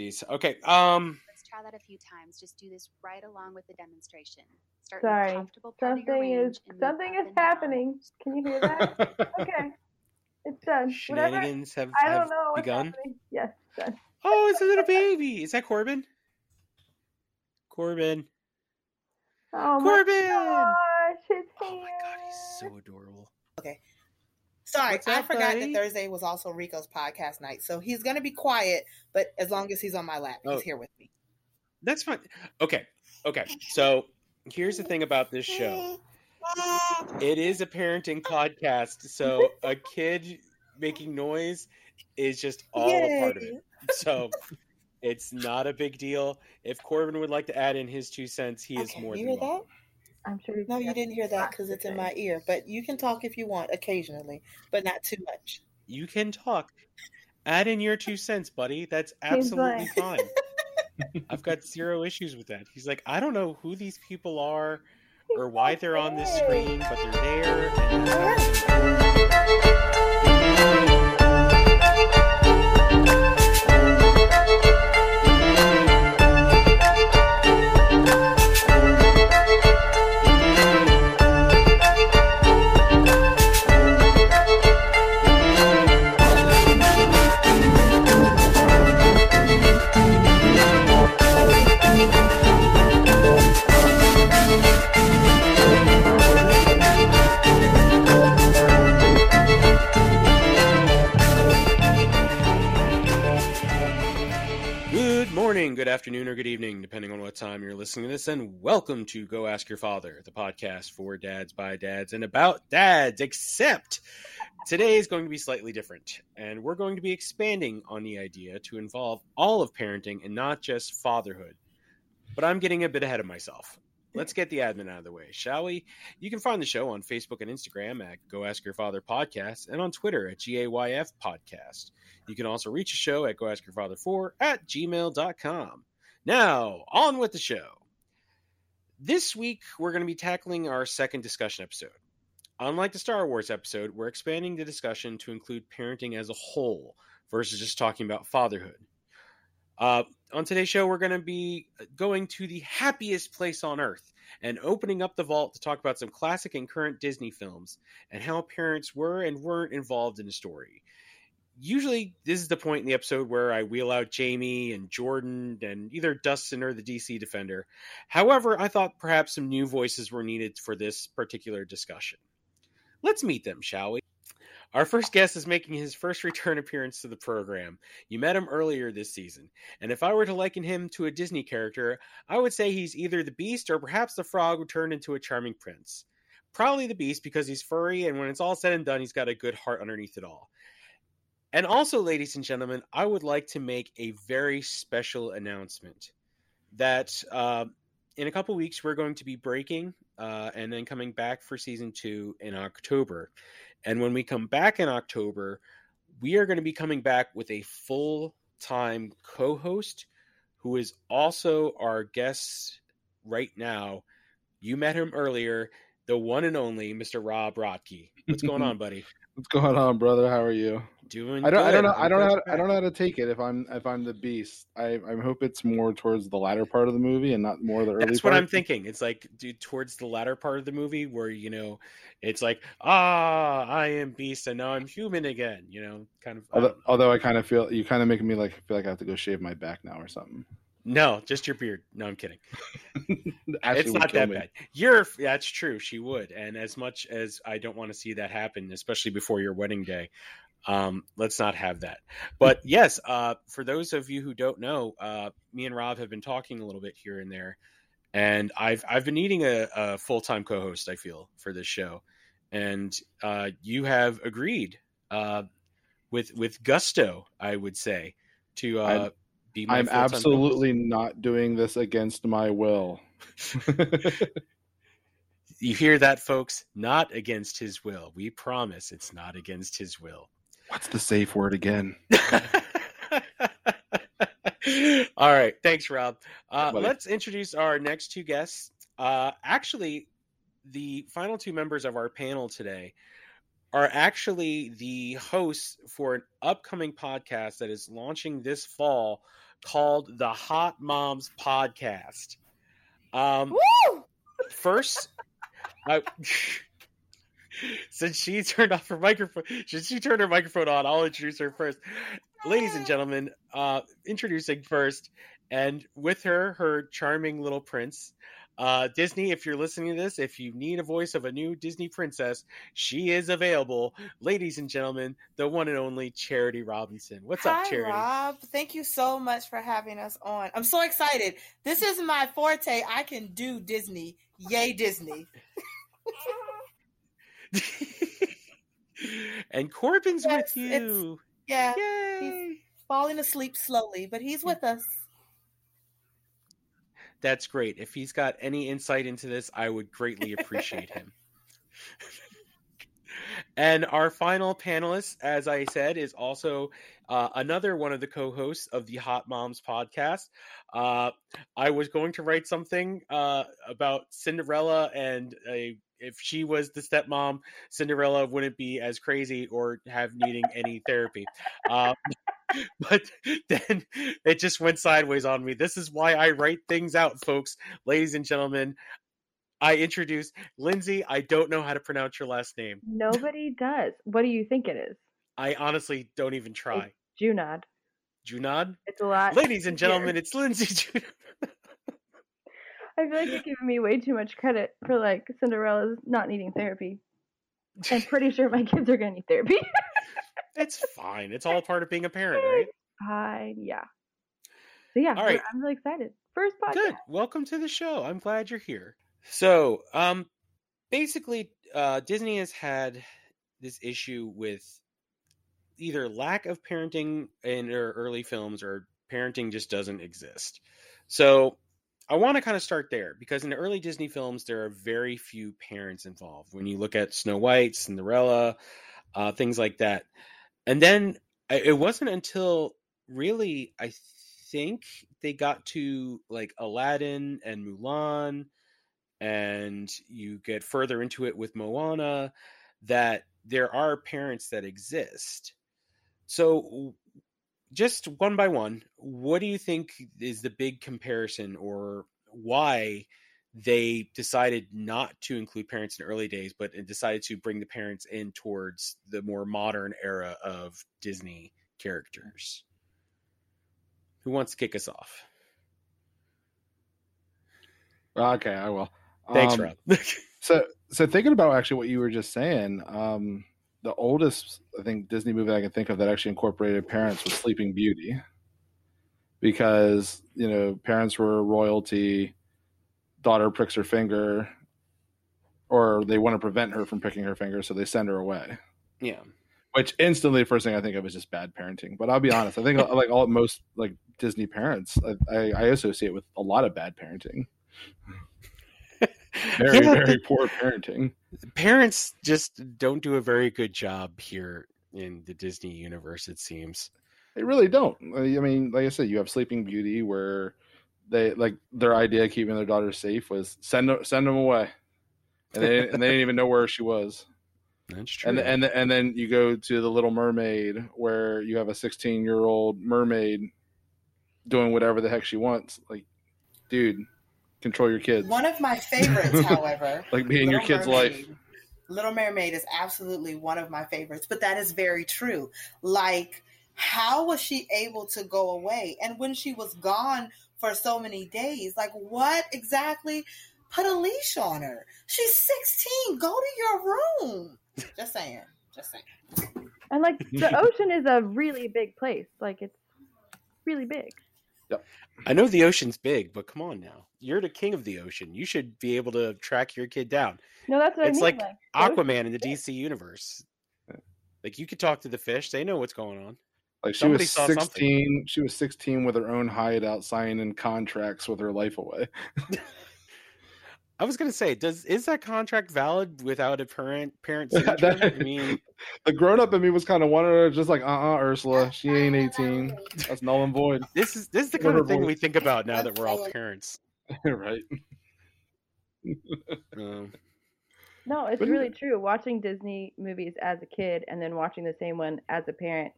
Okay. Um. Let's try that a few times. Just do this right along with the demonstration. Start Sorry. in a comfortable part of your Something range is something is and down. happening. Can you hear that? okay. It's done. Whatever. Shenanigans have, I don't know begun. happening. Yes, it's done. Oh, it's a little baby. Is that Corbin? Corbin. Oh Corbin! my gosh, it's Oh here. my god, he's so adorable. Sorry, What's I up, forgot buddy? that Thursday was also Rico's podcast night. So he's going to be quiet, but as long as he's on my lap, Oh. he's here with me. That's fine. Okay. Okay. So here's the thing about this show. It is a parenting podcast, so a kid making noise is just all a part of it. So it's not a big deal. If Corbin would like to add in his two cents, he is Okay, more than that? welcome. I'm sure. No, you didn't hear that because it's in my ear. But you can talk if you want occasionally, but not too much. You can talk. Add in your two cents, buddy. That's absolutely fine. I've got zero issues with that. He's like, I don't know who these people are or why they're on this screen, but they're there. Listening to this, and welcome to Go Ask Your Father, the podcast for dads by dads and about dads, except today is going to be slightly different, and we're going to be expanding on the idea to involve all of parenting and not just fatherhood. But I'm getting a bit ahead of myself. Let's get the admin out of the way, shall we? You can find the show on Facebook and Instagram at Go Ask Your Father Podcast and on Twitter at GAYF Podcast. You can also reach the show at goaskyourfather4 at gmail.com. Now, on with the show. This week, we're going to be tackling our second discussion episode. Unlike the Star Wars episode, we're expanding the discussion to include parenting as a whole versus just talking about fatherhood. Uh, on today's show, we're going to be going to the happiest place on earth and opening up the vault to talk about some classic and current Disney films and how parents were and weren't involved in the story usually this is the point in the episode where I wheel out Jamie and Jordan and either Dustin or the DC defender. However, I thought perhaps some new voices were needed for this particular discussion. Let's meet them, shall we? Our first guest is making his first return appearance to the program. You met him earlier this season, and if I were to liken him to a Disney character, I would say he's either the Beast or perhaps the Frog who turned into a charming prince. Probably the Beast because he's furry, and when it's all said and done, he's got a good heart underneath it all. And also, ladies and gentlemen, I would like to make a very special announcement that uh, in a couple weeks we're going to be breaking uh, and then coming back for season two in October. And when we come back in October, we are going to be coming back with a full time co host who is also our guest right now. You met him earlier, the one and only Mr. Rob Rotke. What's going on, buddy? What's going on, brother? How are you? Doing I don't. I don't know. I'm don't know. How, I don't know how to take it if I'm if I'm the beast. I I hope it's more towards the latter part of the movie and not more the early. That's what part. I'm thinking. It's like dude, towards the latter part of the movie where you know it's like ah, I am beast and now I'm human again. You know, kind of. Although, don't although I kind of feel you kind of making me like feel like I have to go shave my back now or something. No, just your beard. No, I'm kidding. It's not that me. bad. You're that's true. She would, and as much as I don't want to see that happen, especially before your wedding day, um, let's not have that. But yes, uh, for those of you who don't know, uh, me and Rob have been talking a little bit here and there, and I've I've been needing a, a full time co host. I feel for this show, and uh, you have agreed uh, with with gusto, I would say, to uh, be my I'm absolutely not doing this against my will. You hear that, folks? Not against his will. We promise it's not against his will. What's the safe word again? All right. Thanks, Rob. Uh, let's introduce our next two guests. Uh, actually, the final two members of our panel today are actually the hosts for an upcoming podcast that is launching this fall called the Hot Moms Podcast. Um, Woo! first, I, since she turned off her microphone, since she turned her microphone on, I'll introduce her first. Ladies and gentlemen, uh, introducing first, and with her, her charming little prince. Uh, Disney, if you're listening to this, if you need a voice of a new Disney princess, she is available. Ladies and gentlemen, the one and only Charity Robinson. What's Hi, up, Charity? Rob. Thank you so much for having us on. I'm so excited. This is my forte. I can do Disney. Yay, Disney. and Corbin's Yes, with you. Yeah, Yay! falling asleep slowly, but he's with us. That's great. If he's got any insight into this, I would greatly appreciate him. and our final panelist, as I said, is also uh, another one of the co-hosts of the Hot Moms podcast. Uh, I was going to write something uh, about Cinderella and a, if she was the stepmom, Cinderella wouldn't be as crazy or have needing any therapy. But then it just went sideways on me. This is why I write things out, folks. Ladies and gentlemen, I introduce Lindsay. I don't know how to pronounce your last name. Nobody does. What do you think it is? I honestly don't even try. Junod. Junod? It's a lot. Ladies and gentlemen, it's Lindsay Junod. I feel like you're giving me way too much credit for like Cinderella's not needing therapy. I'm pretty sure my kids are gonna need therapy. It's fine. It's all part of being a parent, right? Fine, yeah. So yeah, All right. I'm really excited. First podcast. Good. Welcome to the show. I'm glad you're here. So, um, basically, uh, Disney has had this issue with either lack of parenting in their early films or parenting just doesn't exist. So, I want to kind of start there because in the early Disney films, there are very few parents involved. When you look at Snow White, Cinderella, uh, things like that. And then it wasn't until really, I think they got to like Aladdin and Mulan, and you get further into it with Moana, that there are parents that exist. So, just one by one, what do you think is the big comparison or why they decided not to include parents in early days, but decided to bring the parents in towards the more modern era of Disney characters? Who wants to kick us off? Okay, I will. Thanks, Um, Rob. So, so thinking about actually what you were just saying, um, the oldest I think Disney movie I can think of that actually incorporated parents was Sleeping Beauty, because you know parents were royalty. Daughter pricks her finger, or they want to prevent her from picking her finger, so they send her away. yeah. Which instantly, first thing I think of is just bad parenting. But I'll be honest, I think like all most like Disney parents, I, I, I associate with a lot of bad parenting. Very, Yeah, very poor parenting. parents just don't do a very good job here in the Disney universe, it seems. They really don't. I mean, like I said, you have Sleeping Beauty, where they like their idea of keeping their daughter safe was send them, send them away, and they and they didn't even know where she was. That's true. And and and then you go to the Little Mermaid, where you have a 16 year old mermaid doing whatever the heck she wants. Like, dude, control your kids. One of my favorites, however, Like being your Little kid's life. Little Mermaid is absolutely one of my favorites, but that is very true. Like, how was she able to go away? And when she was gone for so many days, like, what exactly put a leash on her? She's 16. Go to your room. Just saying. Just saying. And like the ocean is a really big place. Like it's really big. Yep. I know the ocean's big, but come on now. You're the king of the ocean. You should be able to track your kid down. No, that's what It's I mean. like the ocean- Aquaman in the DC universe. Like you could talk to the fish, they know what's going on. Like she Somebody was saw something. 16. She was 16 with her own hideout, signing contracts with her life away. I was gonna say, does is that contract valid without a parent parent That- signature? I mean, The grown up in me was kind of wondering, just like, uh, uh Ursula, she ain't 18. That's null and void, this is this is the kind her of thing voice- we think about now that we're all parents. right? Um, No, it's But- really true. Watching Disney movies as a kid and then watching the same one as a parent,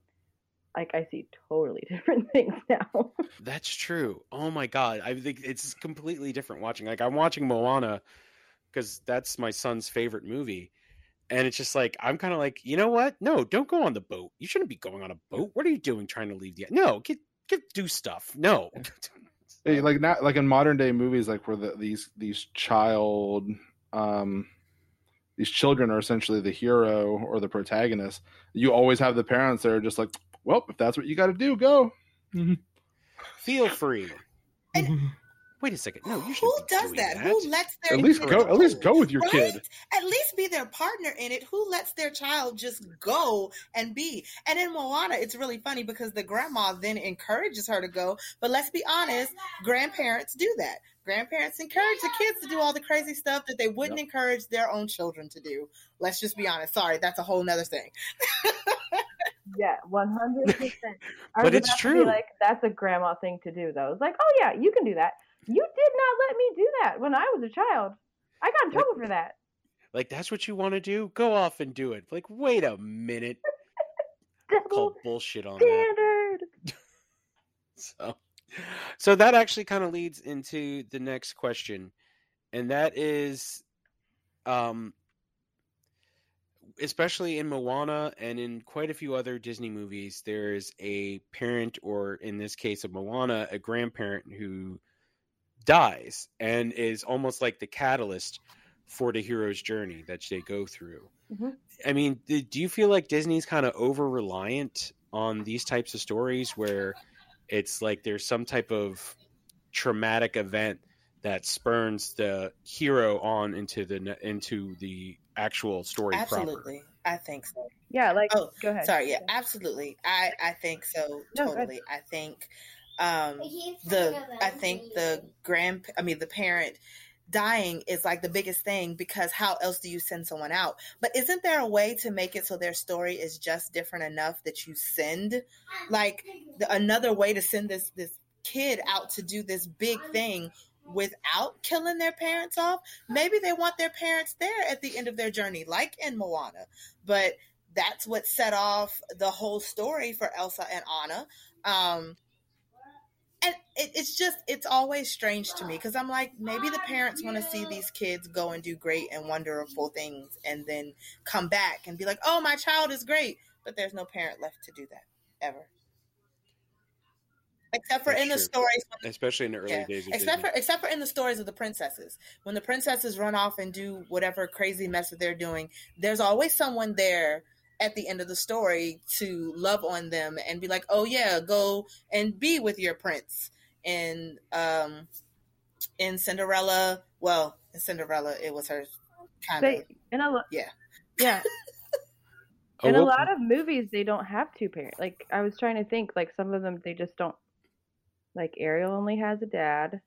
like I see totally different things now. That's true. Oh my god, I think it's completely different watching. Like I'm watching Moana because that's my son's favorite movie, and it's just like I'm kind of like, you know what? No, don't go on the boat. You shouldn't be going on a boat. What are you doing trying to leave the? No, get get do stuff. No. Hey, like not like in modern day movies, like where the, these these child, um, these children are essentially the hero or the protagonist. You always have the parents that are just like, well, if that's what you got to do, go. Mm-hmm. Feel free. And- mm-hmm. Wait a second. No, you Who shouldn't be does doing that? that. Who lets their At least go. At least go with your Right? kid. At least be their partner in it. Who lets their child just go and be? And in Moana, it's really funny because the grandma then encourages her to go. But let's be honest, grandparents do that. Grandparents encourage the kids to do all the crazy stuff that they wouldn't encourage their own children to do. Let's just be honest. Sorry, that's a whole nother thing. yeah, one hundred percent. But it's true. Like that's a grandma thing to do, though. It's like, oh yeah, you can do that. You did not let me do that when I was a child. I got in trouble for that. Like that's what you want to do? Go off and do it. Like, wait a minute. Call bullshit on that. standard. So, so that actually kind of leads into the next question, and that is, um, especially in Moana and in quite a few other Disney movies, there is a parent, or in this case of Moana, a grandparent who dies and is almost like the catalyst for the hero's journey that they go through. Mhm. I mean, do do you feel like Disney's kind of over reliant on these types of stories where it's like there's some type of traumatic event that spurns the hero on into the into the actual story proper? Absolutely. I think so. Yeah, like Oh, go ahead. Sorry, yeah, absolutely. I I think so No, totally. I think um the I think the grand I mean the parent dying is like the biggest thing because how else do you send someone out? But isn't there a way to make it so their story is just different enough that you send like the, another way to send this this kid out to do this big thing without killing their parents off? Maybe they want their parents there at the end of their journey like in Moana. But that's what set off the whole story for Elsa and Anna. Um, and it, it's just it's always strange to me because I'm like maybe the parents want to see these kids go and do great and wonderful things and then come back and be like, oh, my child is great, but there's no parent left to do that ever, except for That's in the true. stories especially in the early yeah. days of except Disney. for except for in the stories of the princesses when the princesses run off and do whatever crazy mess that they're doing there's always someone there at the end of the story to love on them and be like oh yeah go and be with your prince and um in cinderella well in cinderella it was her kind They of in a lo- Yeah. yeah. In a lot of movies, they don't have two parents. Like I was trying to think, like some of them they just don't. Like Ariel only has a dad.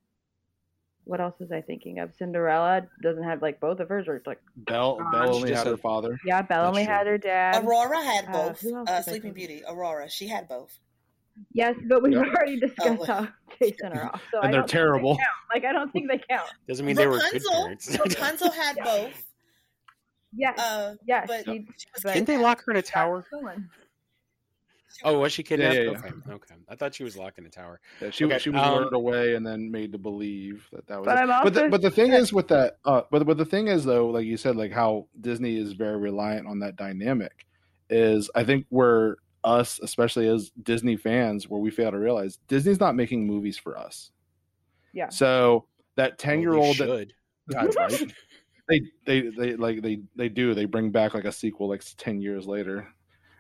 What else was I thinking of? Cinderella doesn't have like both of hers, or it's like Belle, Um, Belle only had her father. yeah, Belle That's only true. had her dad. aurora had Uh, both who else uh, sleeping beauty aurora she had both Yes, but we've Yeah. already discussed Oh. how they sent her off. So I And they're don't they terrible. Like I don't think they count. doesn't mean they were good Rapunzel, parents. Rapunzel had Yeah. both Yes, uh, yes, but she, she but- Didn't they lock her in a tower? Stolen. Oh, was she kidnapped? yeah, yeah. Okay, okay. I thought she was locked in a tower. Yeah, she Okay, she was um, lured away and then made to believe that that was. But it. I'm but the, also- but the thing is with that, uh, but but the thing is though, like you said, like how Disney is very reliant on that dynamic, is I think where us, especially as Disney fans, where we fail to realize Disney's not making movies for us. Yeah. So that ten year old Well, that should. God, right? they they they like they they do they bring back like a sequel like 10 years later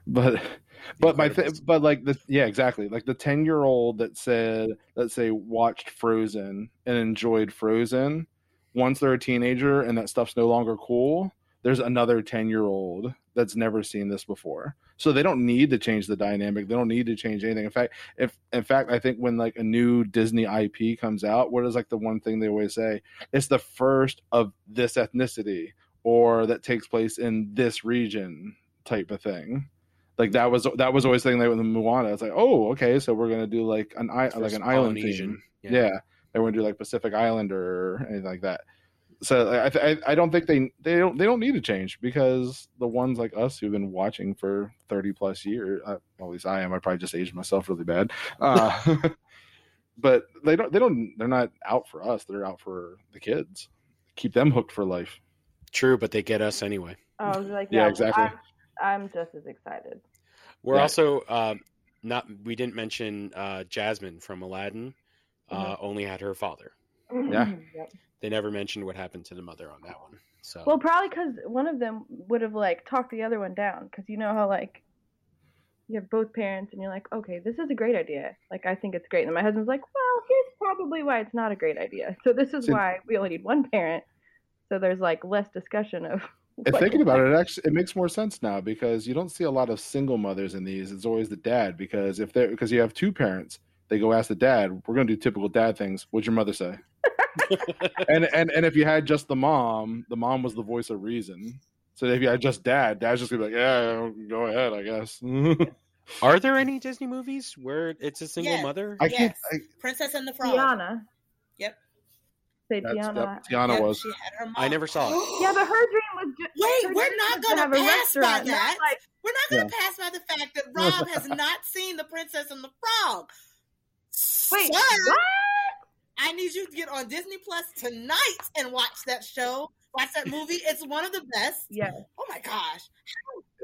but but my th- but like the yeah exactly. Like the 10 year old that said let's say watched frozen and enjoyed frozen once they're a teenager and that stuff's no longer cool there's another 10 year old that's never seen this before. So they don't need to change the dynamic. They don't need to change anything. In fact if in fact i think when like a new disney ip comes out what is like the one thing they always say? It's the first of this ethnicity or that takes place in this region type of thing like that was that was always the thing like with Moana. It's like, oh, okay, so we're gonna do like an i like an island Polynesian. theme. Yeah. they want to do like Pacific Islander or anything like that. so I, I I don't think they they don't they don't need to change because the ones like us who've been watching for thirty plus years, uh, well, at least I am. I probably just aged myself really bad. Uh, but they don't they don't they're not out for us. They're out for the kids. Keep them hooked for life. True, but they get us anyway. I was like, Yeah, yeah, exactly. I'm, I'm just as excited. We're Yeah. also uh, not. We didn't mention uh, Jasmine from Aladdin. Uh, only had her father. Yeah. Yep. They never mentioned what happened to the mother on that one. So Well, probably because one of them would have like talked the other one down. Because you know how like you have both parents, and you're like, okay, this is a great idea. Like I think it's great. And my husband's like, well, here's probably why it's not a great idea. So this is See- why we only need one parent. So there's like less discussion of. And thinking about it, it actually it makes more sense now because you don't see a lot of single mothers in these. It's always the dad because if they're because you have two parents, they go ask the dad, "We're going to do typical dad things." What'd your mother say? and and and if you had just the mom, the mom was the voice of reason. So if you had just dad, dad's just gonna be like, "Yeah, go ahead, I guess." are there any Disney movies where it's a single Yes. mother? I can't. Yes. I, Princess and the Frog. Tiana. Yep. Say that's, Tiana. yep, Tiana Yep, was. She had her mom. I never saw it. Yeah, but her dream was just. Wait, we're not gonna pass by that. like- We're not going to pass by the fact that Rob has not seen The Princess and the Frog. Wait, Sir, what? I need you to get on Disney Plus tonight and watch that show. Watch that movie. It's one of the best. Yeah, Oh my gosh.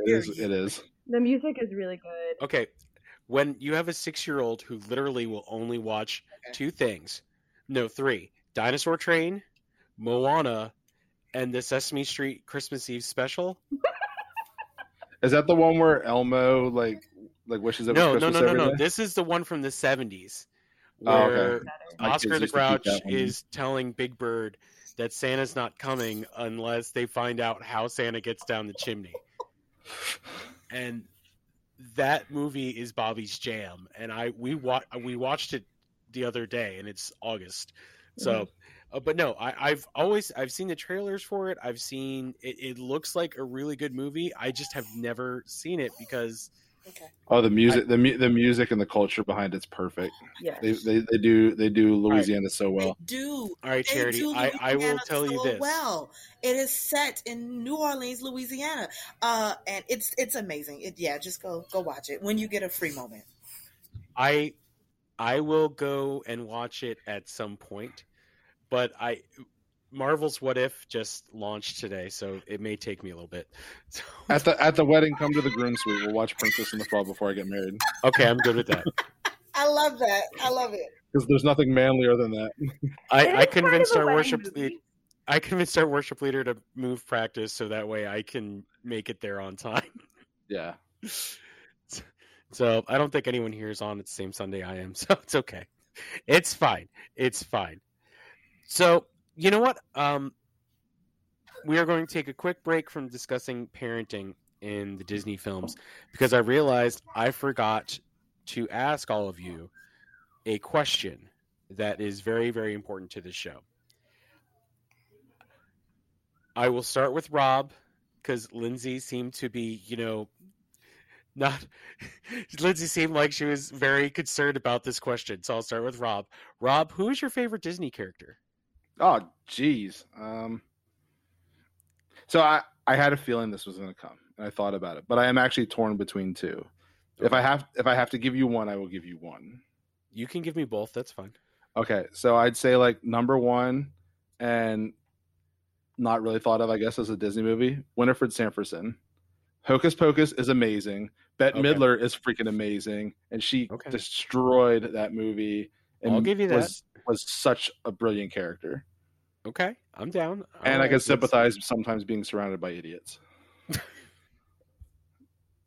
It is. It is. the music is really good. Okay, when you have a six-year-old who literally will only watch Okay. two things, no, three: Dinosaur Train, Moana, and the Sesame Street Christmas Eve special. Is that the one where Elmo like like wishes it was No, no, Christmas no, no, every no. day? This is the one from the '70s, Oh, okay. where Oscar the used to keep Grouch is telling Big Bird that Santa's not coming unless they find out how Santa gets down the chimney. And that movie is Bobby's jam. And I we wa- we watched it the other day, and it's August. So, mm-hmm. Uh, but no, I, I've always I've seen the trailers for it. I've seen it. It looks like a really good movie. I just have never seen it because Okay. Oh, the music, the mu- the music and the culture behind it's perfect. Yeah. They they, they do they do Louisiana so well. They do. all right, Charity, I, I will Louisiana tell you this. Well, it is set in New Orleans, Louisiana, uh, and it's it's amazing. It, yeah, just go go watch it when you get a free moment. I I will go and watch it at some point, but I Marvel's What If just launched today, so it may take me a little bit. So, At the at the wedding, come to the groom suite. We'll watch Princess and the Frog before I get married okay, I'm good with that. I love that. I love it. because there's nothing manlier than that. I, I convinced our worship movie. lead, I convinced our worship leader to move practice so that way I can make it there on time. Yeah, So I don't think anyone here is on at the same Sunday I am, so it's okay. It's fine. It's fine. So you know what? Um, we are going to take a quick break from discussing parenting in the Disney films because I realized I forgot to ask all of you a question that is very, very important to the show. I will start with Rob because Lindsay seemed to be, you know, not. Lindsay seemed like she was very concerned about this question, so I'll start with Rob. Rob, who is your favorite Disney character? Oh, geez. Um, so I I had a feeling this was going to come, and I thought about it, but I am actually torn between two. If I have if I have to give you one, I will give you one. You can give me both. That's fine. Okay, so I'd say like number one, and not really thought of, I guess, as a Disney movie. Winifred Sanderson. Hocus Pocus is amazing. Bette Okay. Midler is freaking amazing, and she Okay. destroyed that movie. And I'll give you that. Was, was such a brilliant character, Okay, I'm down. and I Alright, can let's- sympathize sometimes being surrounded by idiots.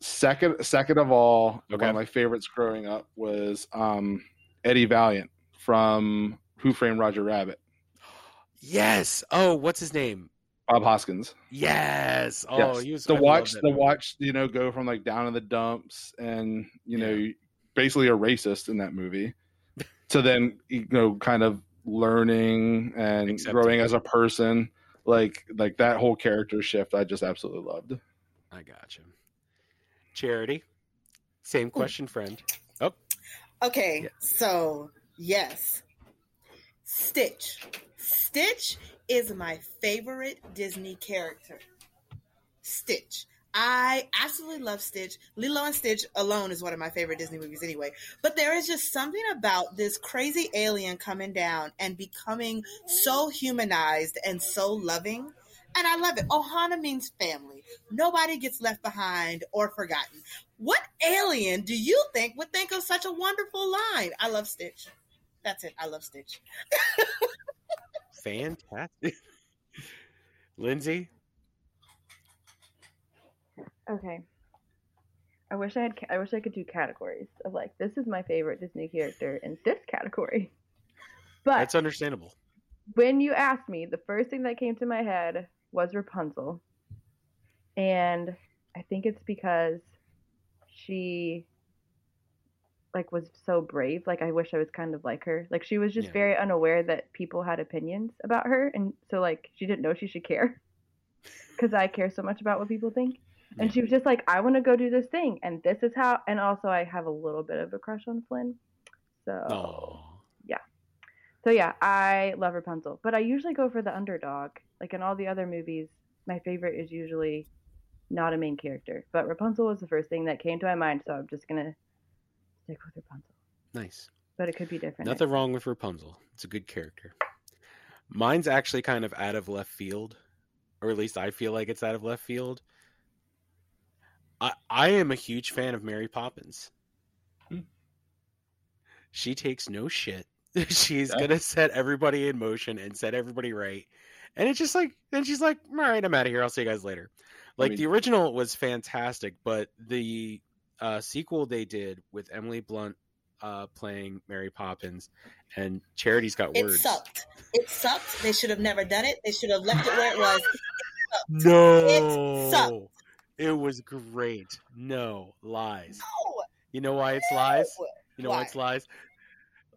second, second of all, Okay. one of my favorites growing up was um, Eddie Valiant from Who Framed Roger Rabbit. Yes. Oh, what's his name? Bob Hoskins. Yes. Oh, yes. he was the I watch the watch you know go from like down in the dumps and you know basically a racist in that movie to then you know kind of learning and Accepting. growing as a person like like that whole character shift I just absolutely loved. I got you. Charity. Same hmm. question, friend. Oh, Okay, Yeah. so yes, Stitch. Stitch is my favorite Disney character. Stitch. I absolutely love Stitch. Lilo and Stitch alone is one of my favorite Disney movies anyway. But there is just something about this crazy alien coming down and becoming so humanized and so loving. And I love it. Ohana means family. Nobody gets left behind or forgotten. What alien do you think would think of such a wonderful line? I love Stitch. That's it. I love Stitch. Fantastic. Lindsay, Okay. I wish I had. I wish I could do categories of like this is my favorite Disney character in this category. But that's understandable. when you asked me, the first thing that came to my head was Rapunzel, and I think it's because she like was so brave. Like I wish I was kind of like her. Like she was just Yeah. very unaware that people had opinions about her, and so like she didn't know she should care. Because I care so much about what people think. And she was just like, I want to go do this thing, and this is how. And also, I have a little bit of a crush on Flynn. So, Oh, so yeah, I love Rapunzel, but I usually go for the underdog. Like in all the other movies, my favorite is usually not a main character. But Rapunzel was the first thing that came to my mind, so I'm just gonna stick with Rapunzel. nice. But it could be different. Nothing wrong with Rapunzel. It's a good character. Mine's actually kind of out of left field, or at least I feel like it's out of left field. I I am a huge fan of Mary Poppins. Hmm. She takes no shit. She's Yeah. gonna set everybody in motion and set everybody right. And it's just like then she's like, all right, I'm out of here. I'll see you guys later. Like mean- the original was fantastic, but the uh, sequel they did with Emily Blunt uh, playing Mary Poppins, and Charity's got It words. sucked. It sucked. They should have never done it. They should have left it where it was. No, It sucked. It was great. No lies. No, You know why it's lies? You know why Why? it's lies?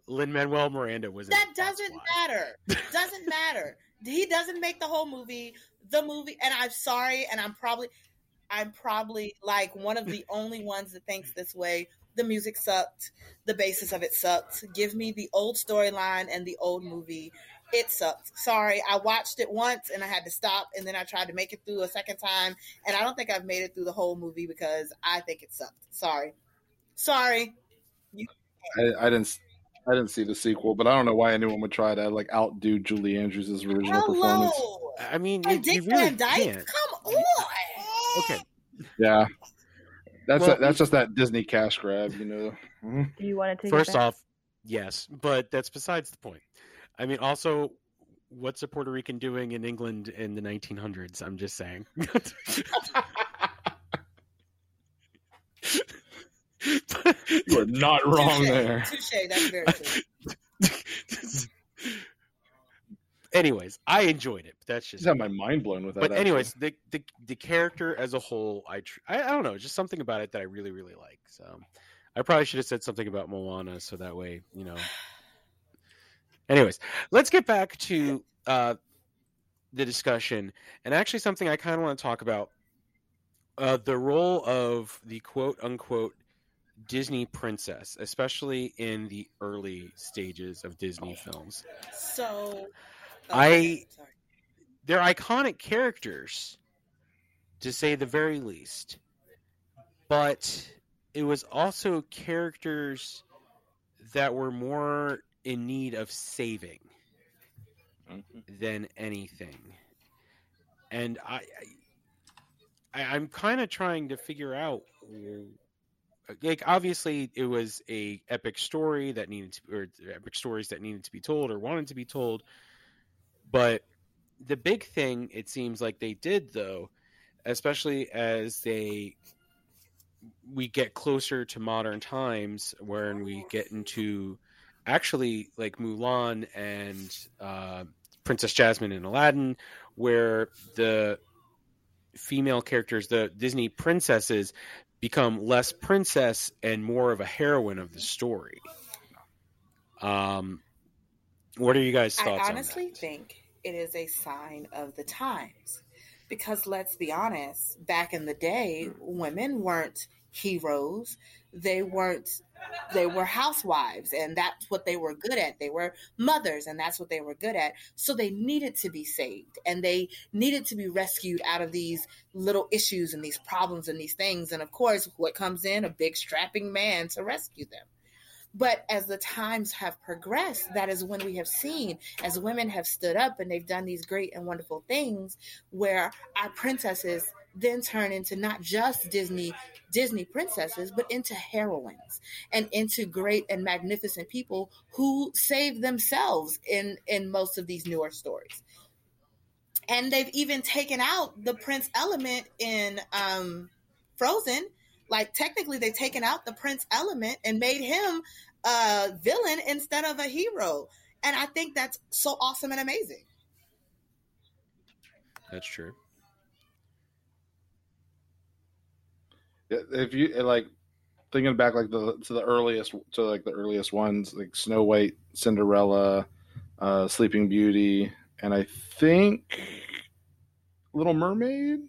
Lin Manuel Miranda was That. Doesn't matter. Doesn't matter. He doesn't make the whole movie. The movie, and I'm sorry, and I'm probably, I'm probably like one of the only ones that thinks this way. The music sucked. The basis of it sucked. Give me the old storyline and the old movie. It sucked. Sorry, I watched it once and I had to stop, and then I tried to make it through a second time, and I don't think I've made it through the whole movie because I think it sucked. Sorry, sorry. I, I didn't. I didn't see the sequel, but I don't know why anyone would try to like outdo Julie Andrews' original performance. I mean, you, And you Dick really Van Dyke, can't. come on. Okay, Yeah, that's Well, that's just that Disney cash grab, you know. Do you want to take first it off, yes, but that's besides the point. I mean, also, what's a Puerto Rican doing in England in the 1900s? I'm just saying. You are not wrong Touche. there. Touche. That's very true. anyways, I enjoyed it. But that's just. Just had my mind blown with that. But anyways, the, the the character as a whole, I, tr- I I don't know, just something about it that I really really like. So, I probably should have said something about Moana, so that way you know. Anyways, let's get back to uh, the discussion, and actually something I kind of want to talk about uh, the role of the quote unquote Disney princess, especially in the early stages of Disney films. So, I- sorry. They're iconic characters, to say the very least, but it was also characters that were more in need of saving Mhm. than anything. And I, I I'm kind of trying to figure out, like, obviously it was a epic story that needed to, or epic stories that needed to be told or wanted to be told, but the big thing it seems like they did though, especially as they we get closer to modern times, when we get into actually like Mulan and uh, Princess Jasmine and Aladdin, where the female characters, the Disney princesses, become less princess and more of a heroine of the story. Um, what are you guys' I honestly think it is a sign of the times. Because let's be honest, back in the day, women weren't heroes. They weren't they were housewives and that's what they were good at. They were mothers and that's what they were good at. So they needed to be saved and they needed to be rescued out of these little issues and these problems and these things. And of course what comes in a big strapping man to rescue them. But as the times have progressed, that is when we have seen, as women have stood up and they've done these great and wonderful things, where our princesses then turn into not just Disney Disney princesses, but into heroines and into great and magnificent people who save themselves in in most of these newer stories. And they've even taken out the prince element in um, Frozen. Like technically, they've taken out the prince element and made him a villain instead of a hero. And I think that's so awesome and amazing. That's true. If you like thinking back like the to the earliest to like the earliest ones like Snow White, Cinderella, uh, Sleeping Beauty, and I think Little Mermaid.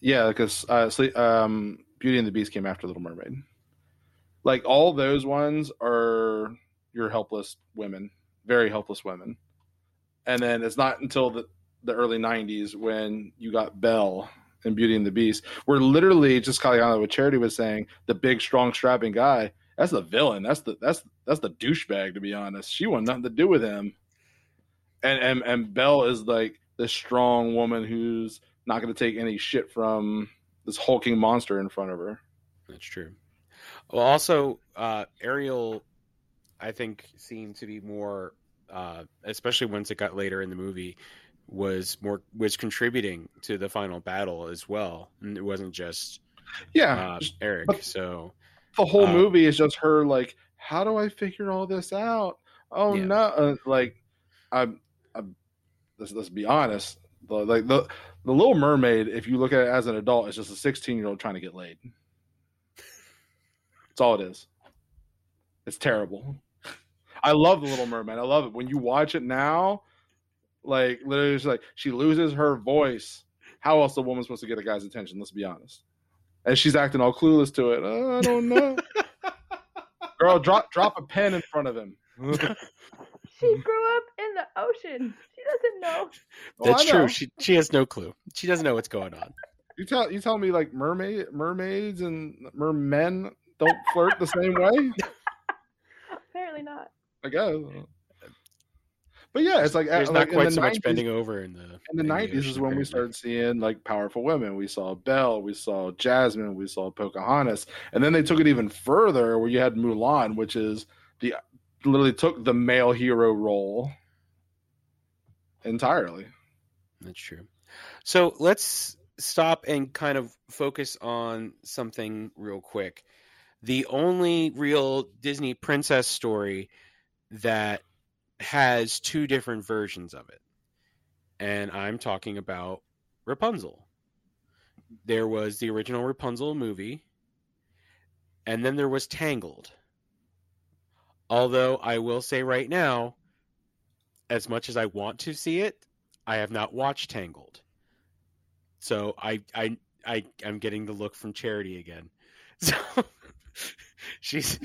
Yeah, because uh, sleep, um, Beauty and the Beast came after Little Mermaid. Like all those ones are your helpless women, very helpless women, and then it's not until the the early '90s when you got Belle and Beauty and the Beast, where literally just of what Charity was saying, the big, strong, strapping guy, that's the villain. That's the that's that's the douchebag, to be honest. She wanted nothing to do with him. And and and Belle is like the strong woman who's not going to take any shit from this hulking monster in front of her. That's true. Well, also uh, Ariel, I think seemed to be more, uh, especially once it got later in the movie, was more was contributing to the final battle as well. And it wasn't just yeah uh, Eric. So the whole uh, movie is just her like, how do I figure all this out? Oh Yeah. no! Uh, like, I'm, I'm let's, let's be honest. The, like the the Little Mermaid, if you look at it as an adult, is just a 16 year old trying to get laid. That's all it is. It's terrible. I love the Little Mermaid. I love it. When you watch it now, like literally, it's like she loses her voice. How else the woman supposed to get a guy's attention? Let's be honest. And she's acting all clueless to it. "Uh, I don't know. Girl, drop drop a pen in front of him. She grew up in the ocean. She doesn't know. Oh, that's I know. true. She she has no clue. She doesn't know what's going on. You tell you tell me like mermaid mermaids and mermen don't flirt the same way. Apparently not. I guess. But yeah, it's like uh, There's like not quite so much bending over in the in the nineties is when we started seeing like powerful women. We saw Belle, we saw Jasmine, we saw Pocahontas, and then they took it even further where you had Mulan, which is the literally took the male hero role entirely. That's true. So let's stop and kind of focus on something real quick. The only real Disney princess story that has two different versions of it. And I'm talking about Rapunzel. There was the original Rapunzel movie, and then there was Tangled. Although I will say right now, as much as I want to see it, I have not watched Tangled. So I I I I'm getting the look from Charity again. So she's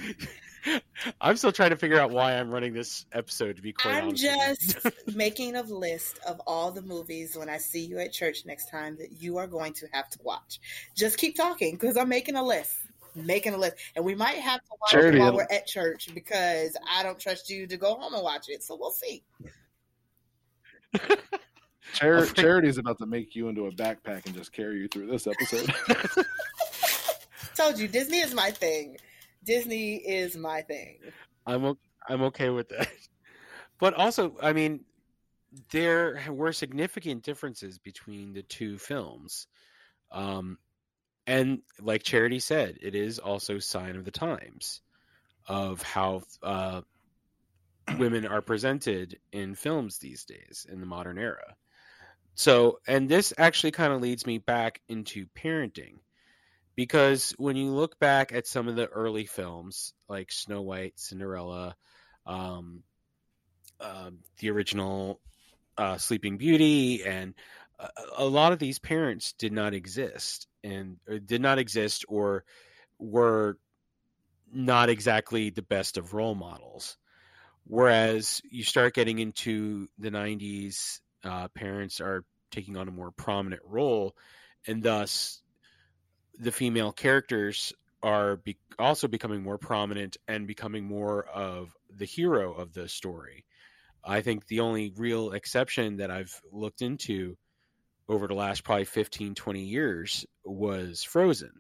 I'm still trying to figure out why I'm running this episode to be quite honest. I'm honest with you. just making a list of all the movies when I see you at church next time that you are going to have to watch. Just keep talking because I'm making a list. Making a list. And we might have to watch Charity, it while we're at church because I don't trust you to go home and watch it. So we'll see. Char- I'll Charity is about to make you into a backpack and just carry you through this episode. Told you, Disney is my thing. Disney is my thing. I'm I'm okay with that. But also, I mean, there were significant differences between the two films. Um, and like Charity said, it is also sign of the times of how uh, women are presented in films these days in the modern era. So, and this actually kind of leads me back into parenting because when you look back at some of the early films like Snow White, Cinderella, um, uh, the original uh, Sleeping Beauty, and a, a lot of these parents did not exist and did not exist or were not exactly the best of role models. Whereas you start getting into the 90s, uh, parents are taking on a more prominent role, and thus the female characters are be- also becoming more prominent and becoming more of the hero of the story. I think the only real exception that I've looked into over the last probably 15, 20 years was Frozen,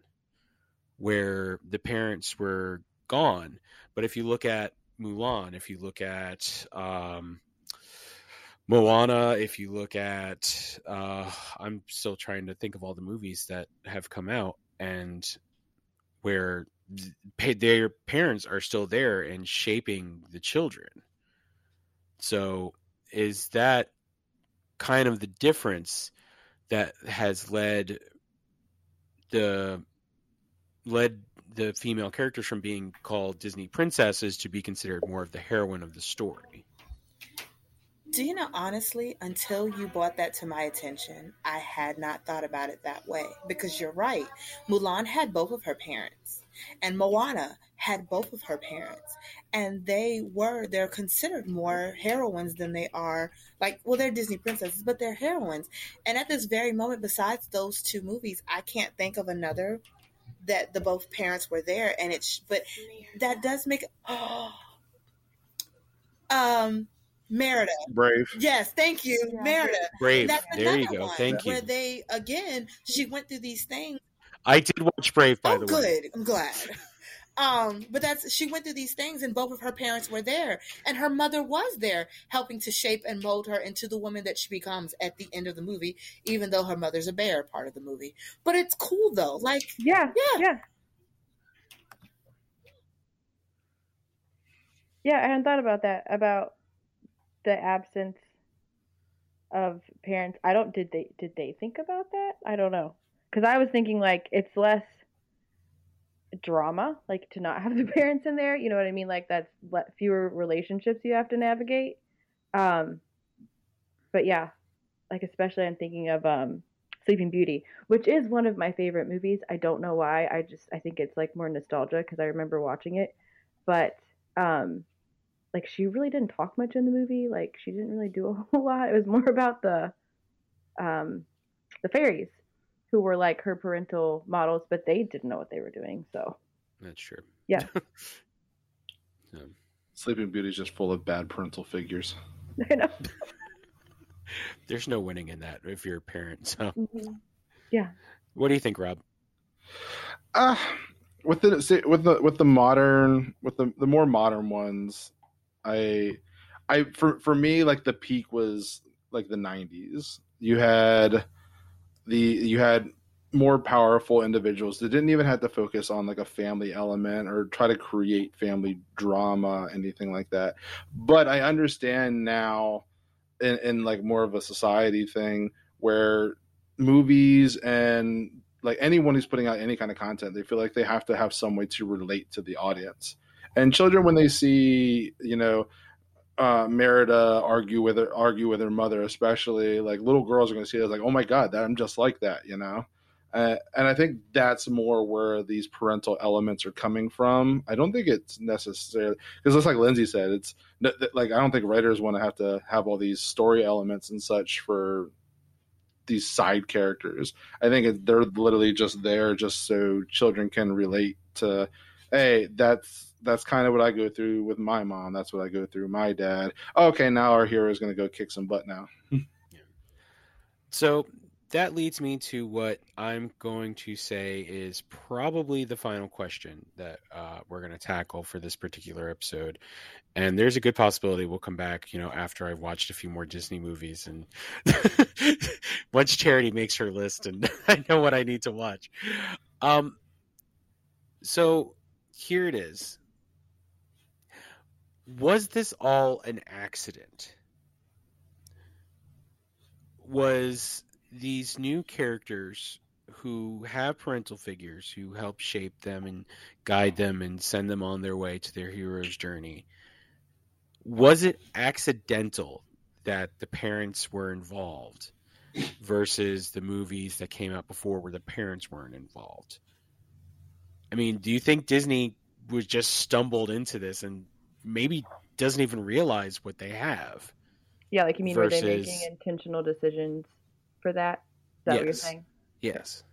where the parents were gone. But if you look at Mulan, if you look at um, Moana, if you look at, uh, I'm still trying to think of all the movies that have come out and where their parents are still there and shaping the children. So, is that kind of the difference that has led the led the female characters from being called Disney princesses to be considered more of the heroine of the story? Do you know, honestly, until you brought that to my attention, I had not thought about it that way. Because you're right. Mulan had both of her parents, and Moana had both of her parents. And they were, they're considered more heroines than they are, like, well, they're Disney princesses, but they're heroines. And at this very moment, besides those two movies, I can't think of another that the both parents were there. And it's, but that does make, oh, um, Merida. Brave. Yes, thank you, Yeah. Merida. Brave. That's there you go. one Thank Where you. they again, she went through these things. I did watch Brave, by oh, the good. way. Good. I'm glad. Um, but that's she went through these things, and both of her parents were there, and her mother was there, helping to shape and mold her into the woman that she becomes at the end of the movie. Even though her mother's a bear part of the movie, but it's cool though. Like Yeah, Yeah. yeah, yeah. I hadn't thought about that about the absence of parents. I don't. Did they? Did they think about that? I don't know. Because I was thinking like it's less drama, like to not have the parents in there. You know what I mean? Like that's fewer relationships you have to navigate. Um, but yeah, like especially I'm thinking of um Sleeping Beauty, which is one of my favorite movies. I don't know why. I just I think it's like more nostalgia because I remember watching it. But um like she really didn't talk much in the movie. Like she didn't really do a whole lot. It was more about the um the fairies who were like her parental models, but they didn't know what they were doing. So That's true. Yeah. So, Sleeping Beauty's just full of bad parental figures. I know. there's no winning in that if you're a parent. So, Yeah. what do you think, Rob? Uh with the with the with the modern with the the more modern ones, I I for for me like the peak was like the 90s. You had the you had more powerful individuals that didn't even have to focus on like a family element or try to create family drama anything like that but i understand now in, in like more of a society thing where movies and like anyone who's putting out any kind of content they feel like they have to have some way to relate to the audience and children when they see you know uh, Merida argue with her, argue with her mother, especially like little girls are going to see it as like, oh my god, that I'm just like that, you know. Uh, and I think that's more where these parental elements are coming from. I don't think it's necessarily because it's like Lindsay said, it's like I don't think writers want to have to have all these story elements and such for these side characters. I think it, they're literally just there just so children can relate to. Hey, that's that's kind of what I go through with my mom. That's what I go through my dad. Okay, now our hero is going to go kick some butt now. So that leads me to what I'm going to say is probably the final question that uh, we're going to tackle for this particular episode. And there's a good possibility we'll come back, you know, after I've watched a few more Disney movies and once Charity makes her list and I know what I need to watch. Um, so here it is. Was this all an accident? was these new characters who have parental figures who help shape them and guide them and send them on their way to their hero's journey. Was it accidental that the parents were involved versus the movies that came out before where the parents weren't involved? I mean, do you think Disney was just stumbled into this and maybe doesn't even realize what they have? Yeah, like you mean were they Versus- making intentional decisions for that? Is that what you're Yes. saying? Yes.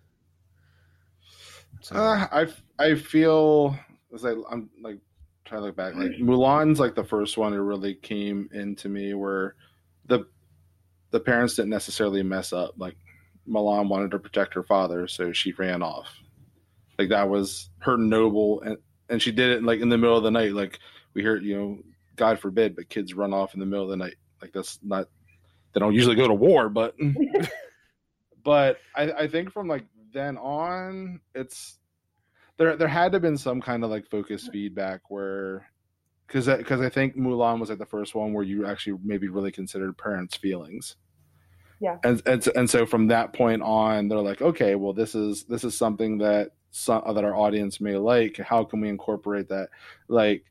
So, Uh, I I feel as I, I'm like trying to look back, like Mulan's like the first one that really came into me where the the parents didn't necessarily mess up. Like Mulan wanted to protect her father, so she ran off. Like that was her noble, and and she did it like in the middle of the night. Like we hear, you know, God forbid, but kids run off in the middle of the night. Like that's not. They don't usually go to war, but but I, I think from like then on, it's there. There had to have been some kind of like focus feedback where, because because I think Mulan was like the first one where you actually maybe really considered parents' feelings. Yeah. And and and so from that point on, they're like, okay, well, this is this is something that some that our audience may like. How can we incorporate that? Like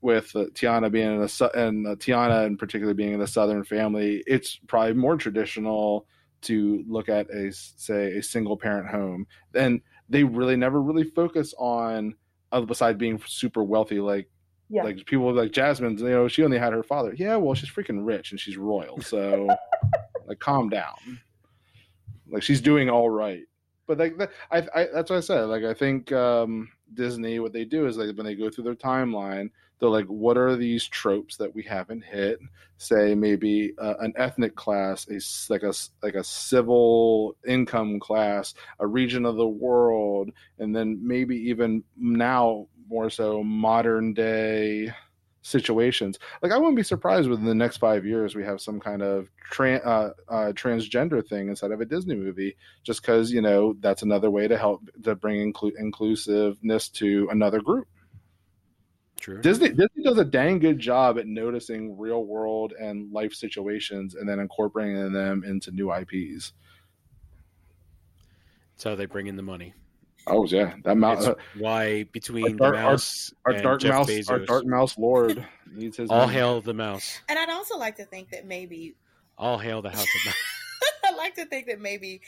with uh, Tiana being in a and uh, Tiana in particular being in a Southern family, it's probably more traditional to look at a say a single parent home and they really never really focus on other besides being super wealthy like Yeah. like people like jasmine you know she only had her father yeah well she's freaking rich and she's royal so like calm down like she's doing all right but like that, I, I that's what i said like i think um disney what they do is like when they go through their timeline they're like what are these tropes that we haven't hit? Say maybe uh, an ethnic class a like a like a civil income class a region of the world and then maybe even now more so modern day situations like i wouldn't be surprised within the next five years we have some kind of tran uh, uh, transgender thing inside of a disney movie just because you know that's another way to help to bring inclu- inclusiveness to another group true. Disney Disney does a dang good job at noticing real world and life situations and then incorporating them into new IPs. That's how they bring in the money. Oh yeah, that mouse, It's why between Our- the mouse our and dark Jeff mouse, Bezos, our dark mouse lord needs his all money. hail the mouse. And I'd also like to think that maybe All hail the house of mouse. I like to think that maybe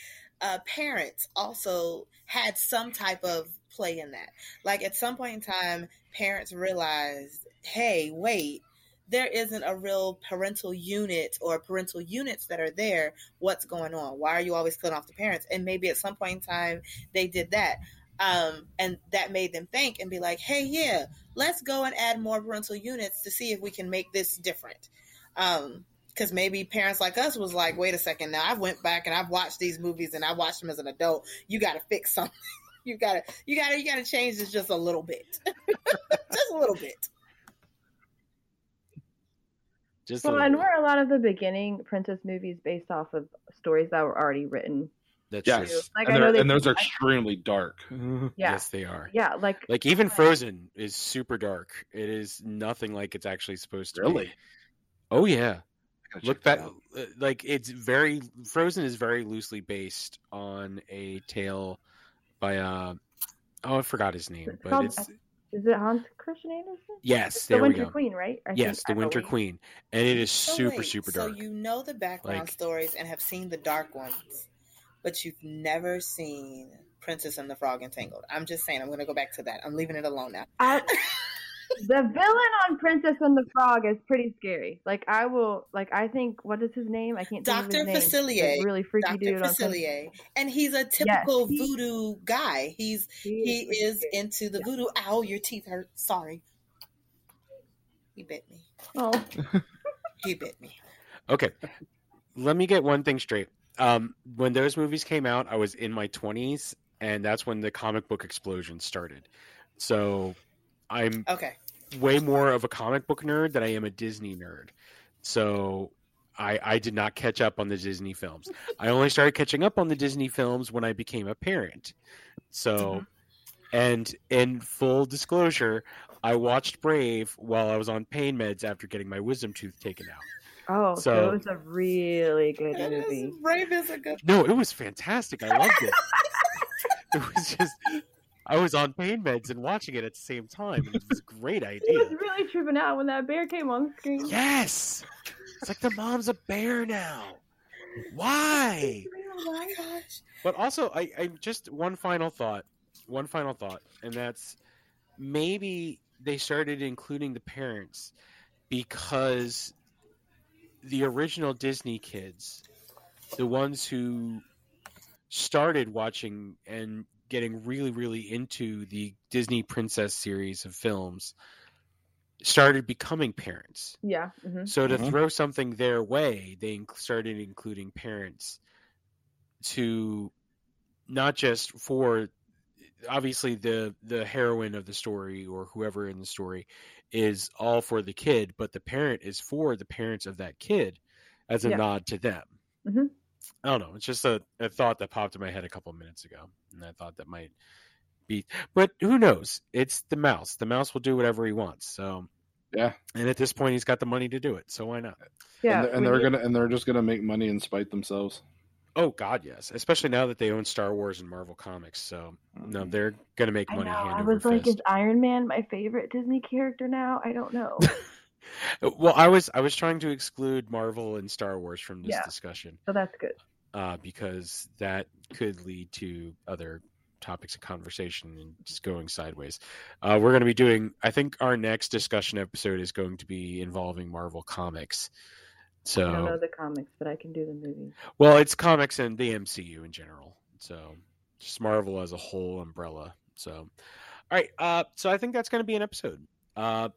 uh, parents also had some type of play in that. Like at some point in time, parents realized, hey, wait, there isn't a real parental unit or parental units that are there. What's going on? Why are you always cutting off the parents? And maybe at some point in time, they did that. Um, and that made them think and be like, hey, yeah, let's go and add more parental units to see if we can make this different. Um, because maybe parents like us was like, wait a second, now I've went back and I've watched these movies and I watched them as an adult. You got to fix something. You got to, you got to, you got to change this just a little bit, just a little bit. Just Well, little and bit. were a lot of the beginning princess movies based off of stories that were already written. That's Yes, true. Like, and, I know they're- and those are I- extremely dark. Yeah, Yes, they are. yeah, like Like even Frozen is super dark. It is nothing like it's actually supposed to Really? be. Oh yeah. Look back that uh, like it's very Frozen is very loosely based on a tale by uh oh I forgot his name, It's but called- it's is it Hans Christian Andersen? yes, It's the there we Winter go. Queen, right? I yes, think the I Winter believe. Queen. And it is So super wait, super dark. So you know the background Like- stories and have seen the dark ones, but you've never seen Princess and the Frog and Tangled. I'm just saying. I'm going to go back to that. I'm leaving it alone now. I, the villain on Princess and the Frog is pretty scary. Like I will, like I think, what is his name? I can't think Dr. his name. Facilier. The really freaky Dr. dude on Princess. Facilier, and he's a typical he- voodoo guy. He's he really is scary. into the voodoo. Ow, your teeth hurt. Sorry. He bit me. Oh, He bit me. Okay. Let me get one thing straight. Um, when those movies came out, I was in my 20s, and that's when the comic book explosion started. So I'm Okay. way more of a comic book nerd than I am a Disney nerd. So I, I did not catch up on the Disney films. I only started catching up on the Disney films when I became a parent. So, mm-hmm. and in full disclosure, I watched Brave while I was on pain meds after getting my wisdom tooth taken out. oh, so, So- it was a really good That is, movie. Brave is a good. No, it was fantastic. I loved it. it was just I was on pain meds and watching it at the same time. And it was a great idea. He was really tripping out when that bear came on screen. Yes. It's like the mom's a bear now. Why? Oh my gosh. But also, I, I just one final thought. one final thought, and that's maybe they started including the parents because the original Disney kids, the ones who started watching and getting really, really into the Disney princess series of films, started becoming parents. Yeah. hmm So to Mhm. throw something their way, they started including parents to not just for obviously the the heroine of the story or whoever in the story is all for the kid, but the parent is for the parents of that kid as a Yeah. nod to them. Mhm. I don't know. It's just a, a thought that popped in my head a couple of minutes ago, and I thought that might be. But who knows? It's the mouse. The mouse will do whatever he wants. So Yeah, and at this point, he's got the money to do it. So why not? Yeah. and, they're- and they're you- gonna and they're just gonna make money and spite themselves. Oh God, yes. Especially now that they own Star Wars and Marvel Comics. So no, Mhm. they're gonna make I money know. hand I over was like, fist. is Iron Man my favorite Disney character now? I don't know. well, I was I was trying to exclude Marvel and Star Wars from this Yeah. discussion so that's good. Uh, because that could lead to other topics of conversation and just going sideways. Uh, we're going to be doing. I think our next discussion episode is going to be involving Marvel Comics. So, I don't know the comics, but I can do the movies. well, it's comics and the MCU in general. So, just Marvel as a whole umbrella. So, all right. Uh, so I think that's going to be an episode. Uh,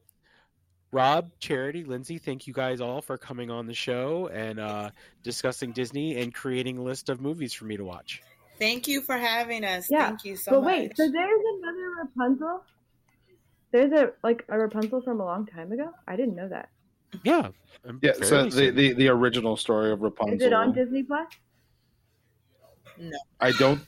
Rob, Charity, Lindsay, thank you guys all for coming on the show and uh, discussing Disney and creating a list of movies for me to watch. Thank you for having us. Yeah, Thank you so but much. wait, so there's another Rapunzel? There's a like a Rapunzel from a long time ago? I didn't know that. Yeah. I'm Yeah, so the, the the original story of Rapunzel. Is it on Disney Plus? No. I don't.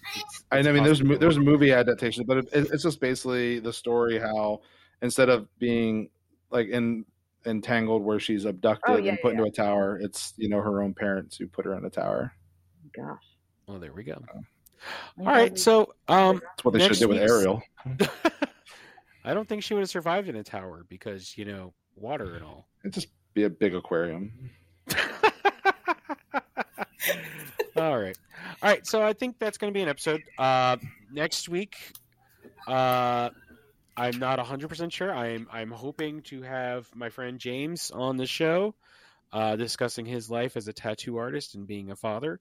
I, I mean, there's possible. mo- there's movie adaptations, but it, it's just basically the story how instead of being like in entangled where she's abducted Oh, yeah, and put yeah. into a tower, it's you know her own parents who put her in a tower. Gosh. Oh, there we go. I All right, so um, That's what they should do with Ariel. I don't think she would have survived in a tower because you know water and all. It'd just be a big aquarium. all right, all right. So I think that's going to be an episode. Uh, next week, uh, I'm not 100 percent sure. I'm I'm hoping to have my friend James on the show, uh, discussing his life as a tattoo artist and being a father.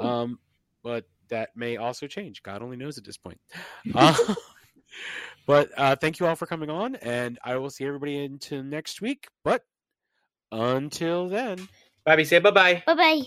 Um, but that may also change. God only knows at this point. Uh, but uh, thank you all for coming on, and I will see everybody into next week. But until then. Bobby, say bye bye. Bye bye.